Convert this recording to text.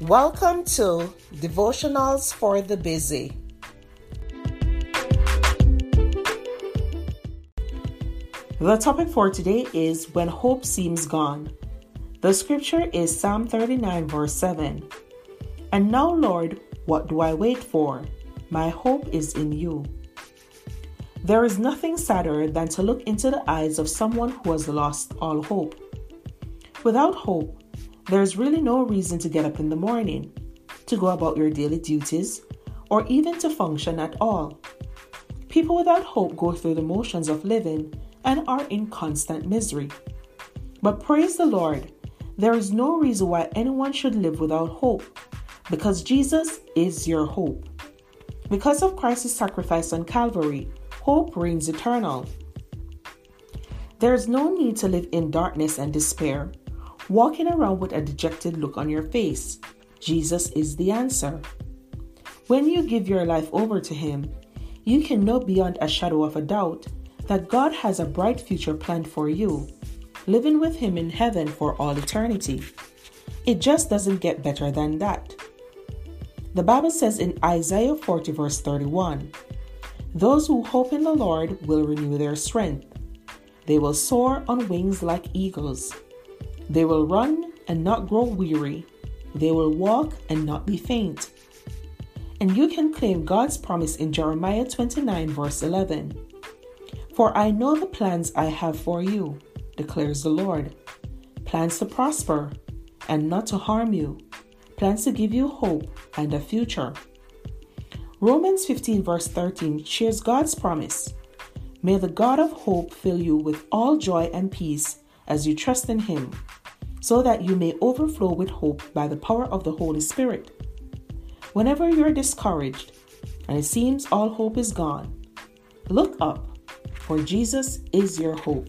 Welcome to Devotionals for the Busy. The topic for today is When Hope Seems Gone. The scripture is Psalm 39, verse 7. And now, Lord, what do I wait for? My hope is in you. There is nothing sadder than to look into the eyes of someone who has lost all hope. Without hope, there is really no reason to get up in the morning, to go about your daily duties, or even to function at all. People without hope go through the motions of living and are in constant misery. But praise the Lord, there is no reason why anyone should live without hope, because Jesus is your hope. Because of Christ's sacrifice on Calvary, hope reigns eternal. There is no need to live in darkness and despair, walking around with a dejected look on your face. Jesus is the answer. When you give your life over to Him, you can know beyond a shadow of a doubt that God has a bright future planned for you, living with Him in heaven for all eternity. It just doesn't get better than that. The Bible says in Isaiah 40, verse 31 Those who hope in the Lord will renew their strength. They will soar on wings like eagles. They will run and not grow weary. They will walk and not be faint. And you can claim God's promise in Jeremiah 29, verse 11. For I know the plans I have for you, declares the Lord plans to prosper and not to harm you, plans to give you hope and a future. Romans 15, verse 13 shares God's promise May the God of hope fill you with all joy and peace as you trust in Him, so that you may overflow with hope by the power of the Holy Spirit. Whenever you're discouraged and it seems all hope is gone, look up, for Jesus is your hope.